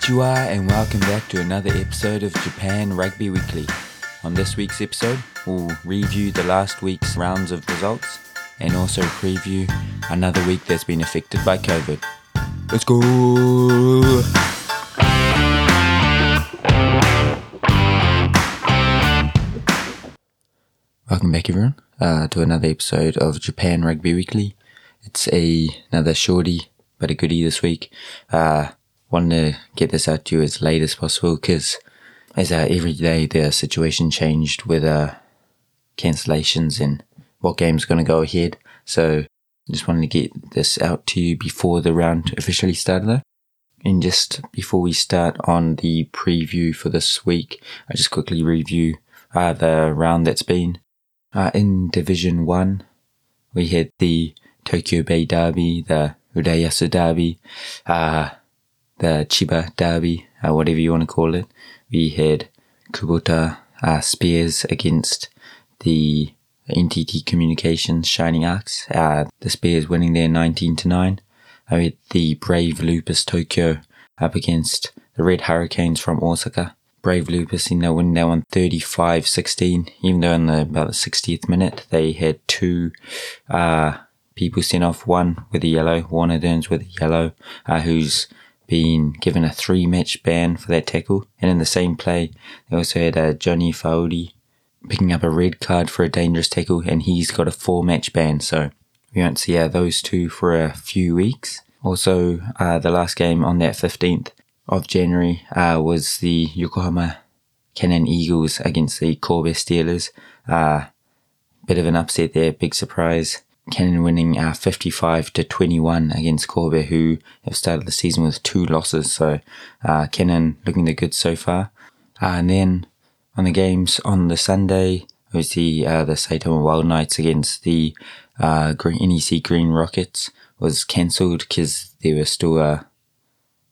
Konnichiwa and welcome back to another episode of Japan Rugby Weekly. On this week's episode, we'll review the last week's rounds of results and also preview another week that's been affected by COVID. Let's go! Welcome back, everyone, uh, to another episode of Japan Rugby Weekly. It's a another shorty, but a goodie this week. Uh, wanted to get this out to you as late as possible because as uh, every day the situation changed with uh, cancellations and what game's going to go ahead. So just wanted to get this out to you before the round officially started though. And just before we start on the preview for this week, I just quickly review uh, the round that's been. Uh, in Division 1, we had the Tokyo Bay Derby, the Urayasu Derby, uh, the Chiba Derby, uh, whatever you want to call it. We had Kubota uh, Spears against the NTT Communications Shining Arcs. Uh, the Spears winning there 19 to 9. Uh, we had the Brave Lupus Tokyo up against the Red Hurricanes from Osaka. Brave Lupus in that win that one 35-16, even though in the about the 60th minute they had two uh, people sent off, one with a yellow, Warner Dearns with a yellow, uh, who's been given a three match ban for that tackle. And in the same play, they also had uh, Johnny Fa'auli picking up a red card for a dangerous tackle, and he's got a four match ban. So we won't see uh, those two for a few weeks. Also, uh, the last game on that 15th of January uh, was the Yokohama Canon Eagles against the Kobe Steelers. Uh, bit of an upset there, big surprise. Canon winning uh, 55 to 21 against Kobe, who have started the season with two losses. So uh, looking the good so far. Uh, and then on the games on the Sunday, obviously uh, the Saitama Wild Knights against the uh, Green, NEC Green Rockets was cancelled because there were still uh,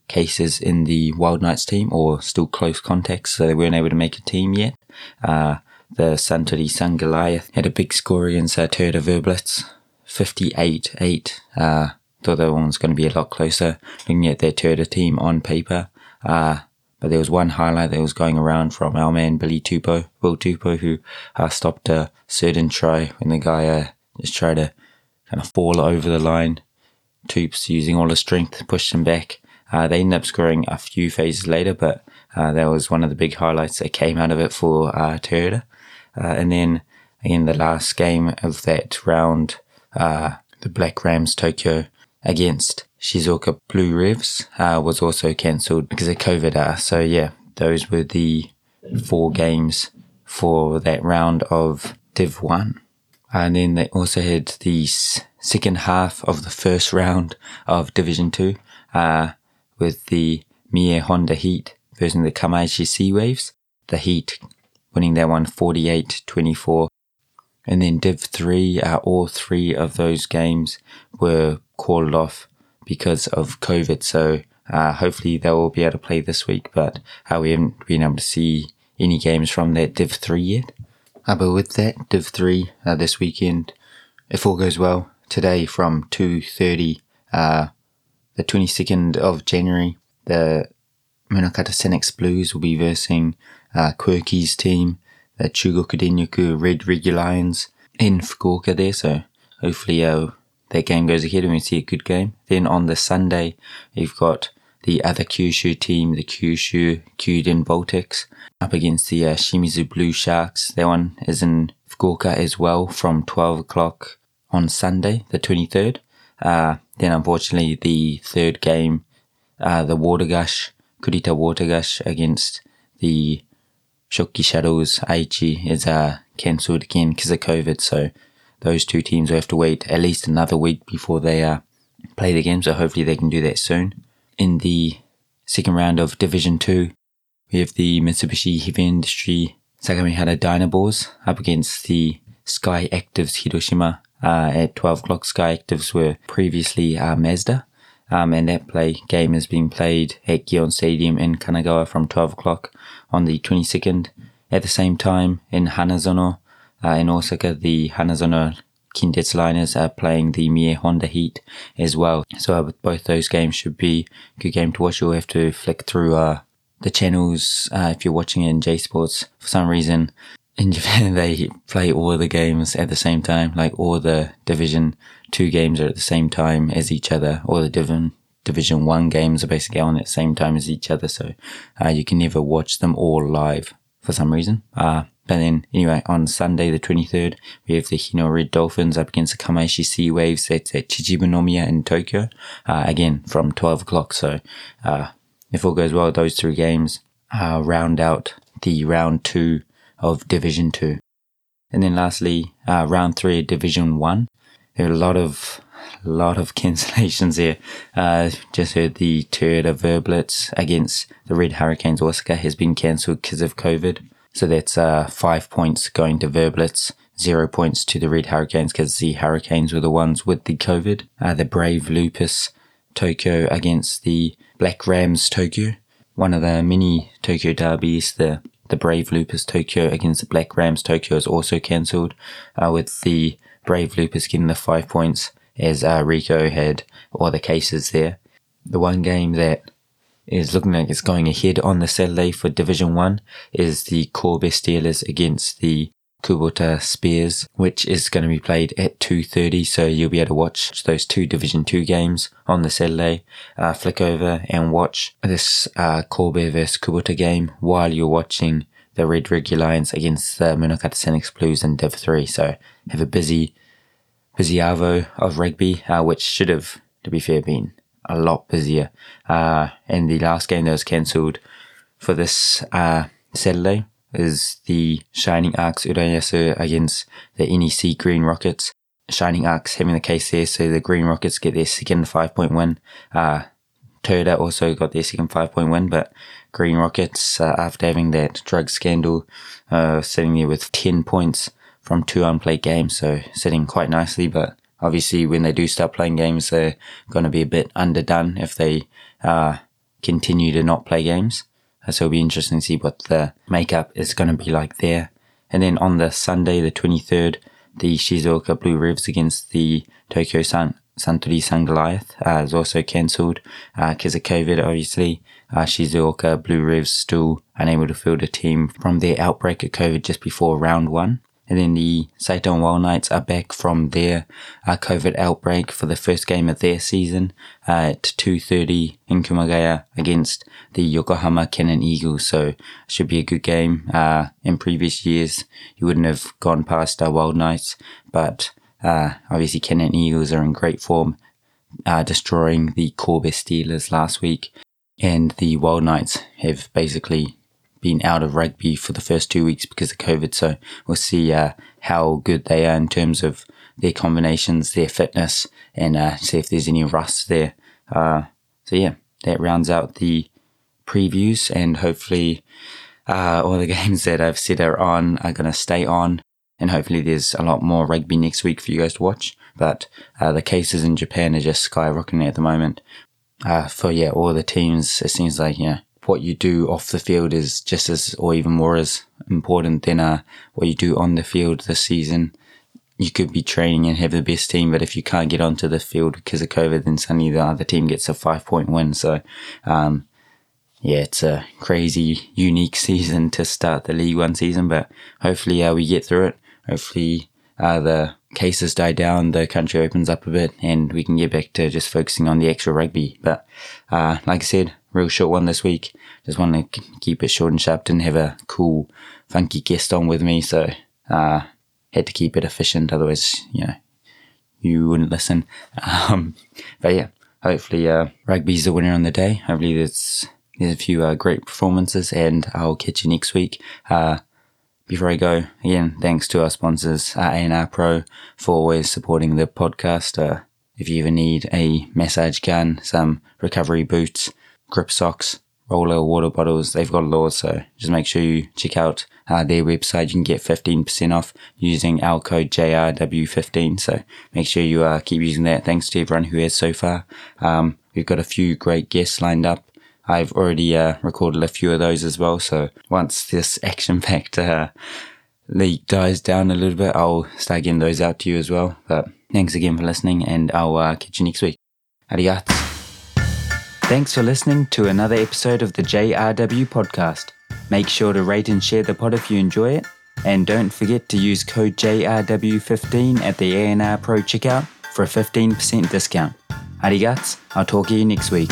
cases in the Wild Knights team or still close contacts, so they weren't able to make a team yet. Uh, the Suntory Sungoliath had a big score against uh, Toyota Verblitz, 58-8. Uh, thought that one was going to be a lot closer looking at their Toyota team on paper. Uh, but there was one highlight that was going around from our man Billy Tupou, Will Tupou, who uh, stopped a certain try when the guy uh, just tried to kind of fall over the line. Tupes using all his strength pushed him back. Uh, they ended up scoring a few phases later, but uh, that was one of the big highlights that came out of it for uh, Toyota. Uh, and then again, the last game of that round, uh, the Black Rams Tokyo against Shizuoka Blue Revs uh, was also cancelled because of COVID. Uh, so yeah, those were the four games for that round of Div 1. And then they also had the second half of the first round of Division 2 uh, with the Mie Honda Heat versus the Kamaishi Sea Waves. The Heat winning that one 48-24. And then Div 3, uh, all three of those games were called off because of COVID. So uh, hopefully they will be able to play this week, but uh, we haven't been able to see any games from that Div 3 yet. Uh, but with that, Div 3 uh, this weekend, if all goes well, today from 2.30, uh, the 22nd of January, the Munakata Sanix Blues will be versing uh, Quirky's team, the Chugoku Denryoku Red Regulions in Fukuoka there. So hopefully uh, that game goes ahead and we see a good game. Then on the Sunday, you've got the other Kyushu team, the Kyushu Kyuden Voltex, up against the uh, Shimizu Blue Sharks. That one is in Fukuoka as well from 12 o'clock on Sunday, the 23rd. Uh, then unfortunately the third game, uh, the Water Gush, Kurita Water Gush against the Shokki Shuttles Aichi is uh, cancelled again because of COVID. So those two teams will have to wait at least another week before they uh, play the game. So hopefully they can do that soon. In the second round of Division 2, we have the Mitsubishi Heavy Industry Sagamihara Dynaboars up against the Skyactivs Hiroshima uh, at 12 o'clock. Skyactivs were previously uh, Mazda. Um, and that play game is being played at Gion Stadium in Kanagawa from 12 o'clock on the 22nd. At the same time, in Hanazono, uh, in Osaka, the Hanazono Kintetsu Liners are playing the Mie Honda Heat as well. So uh, both those games should be a good game to watch. You'll have to flick through uh, the channels uh, if you're watching it in J Sports. For some reason, in Japan they play all the games at the same time. Like all the Division Two games are at the same time as each other. All the Division Division One games are basically on at the same time as each other. So uh, you can never watch them all live for some reason. Uh, but then, anyway, on Sunday the 23rd, we have the Hino Red Dolphins up against the Kamaishi Sea Waves. That's at Chichibunomiya in Tokyo. Uh, again, from 12 o'clock. So, uh, if all goes well, those three games uh, round out the round two of Division 2. And then lastly, uh, round three, Division 1. There are a lot of lot of cancellations there. Uh, just heard the Toyota Verblitz against the Red Hurricanes Osaka has been cancelled because of COVID. So that's uh, five points going to Verblitz, zero points to the Red Hurricanes because the Hurricanes were the ones with the COVID. Uh, the Brave Lupus Tokyo against the Black Rams Tokyo. One of the mini Tokyo derbies, the the Brave Lupus Tokyo against the Black Rams Tokyo is also cancelled, uh, with the Brave Lupus getting the five points as uh, Ricoh had all the cases there. The one game that is looking like it's going ahead on the Saturday for Division 1 is the Kobe Steelers against the Kubota Spears, which is going to be played at 2.30, so you'll be able to watch those two Division 2 games on the Saturday. Uh, flick over and watch this uh, vs Kubota game while you're watching the Red Regulions against the Munakata Sanix Blues in Div 3, so have a busy, busy Arvo of rugby, uh, which should have, to be fair, been a lot busier. Uh, and the last game that was cancelled for this uh, Saturday is the Shining Arcs Urayasu against the NEC Green Rockets. Shining Arcs having the case there, so the Green Rockets get their second five point win. Uh, Toyota also got their second five point win, but Green Rockets, uh, after having that drug scandal, uh, sitting there with 10 points from two unplayed games, so sitting quite nicely, but obviously when they do start playing games, they're going to be a bit underdone if they uh, continue to not play games. Uh, so it'll be interesting to see what the makeup is going to be like there. And then on the Sunday, the 23rd, the Shizuoka Blue Revs against the Tokyo San Suntory Sungoliath uh, is also cancelled because uh, of COVID, obviously. Uh, Shizuoka Blue Revs still unable to field a team from their outbreak of COVID just before round one. And then the Saitama Wild Knights are back from their uh, COVID outbreak for the first game of their season uh, at 2.30 in Kumagaya against the Yokohama Canon Eagles. So it should be a good game. Uh, in previous years, you wouldn't have gone past our Wild Knights, but uh, obviously Cannon Eagles are in great form, uh, destroying the Kobe Steelers last week. And the Wild Knights have basically been out of rugby for the first two weeks because of COVID. So we'll see uh, how good they are in terms of their combinations, their fitness, and uh, see if there's any rust there. Uh, so yeah, that rounds out the previews, and hopefully uh, all the games that I've said are on are going to stay on. And hopefully there's a lot more rugby next week for you guys to watch. But uh, the cases in Japan are just skyrocketing at the moment. Uh, for yeah, all the teams, it seems like yeah, what you do off the field is just as, or even more as important than uh, what you do on the field this season. You could be training and have the best team, but if you can't get onto the field because of COVID, then suddenly the other team gets a five point win. So, um, yeah, it's a crazy, unique season to start the League One season, but hopefully uh, we get through it. Hopefully uh, the cases die down, the country opens up a bit, and we can get back to just focusing on the extra rugby. But uh, like I said, real short one this week. Just want to keep it short and sharp. Didn't have a cool, funky guest on with me, so uh, had to keep it efficient. Otherwise, you know, you wouldn't listen. Um, but yeah, hopefully, uh, rugby's the winner on the day. Hopefully, there's there's a few uh, great performances, and I'll catch you next week. Uh, before I go, again, thanks to our sponsors, uh, A&R Pro, for always supporting the podcast. Uh, if you ever need a massage gun, some recovery boots, grip socks, roller water bottles. They've got a laws, so just make sure you check out uh, their website. You can get 15% off using our code JRW15. So make sure you uh, keep using that. Thanks to everyone who has so far. Um, we've got a few great guests lined up. I've already uh, recorded a few of those as well. So once this action packed uh, league dies down a little bit, I'll start getting those out to you as well. But thanks again for listening, and I'll uh, catch you next week. Arigato. Thanks for listening to another episode of the JRW podcast. Make sure to rate and share the pod if you enjoy it, and don't forget to use code JRW15 at the ANR Pro checkout for a 15% discount. Arigats, I'll talk to you next week.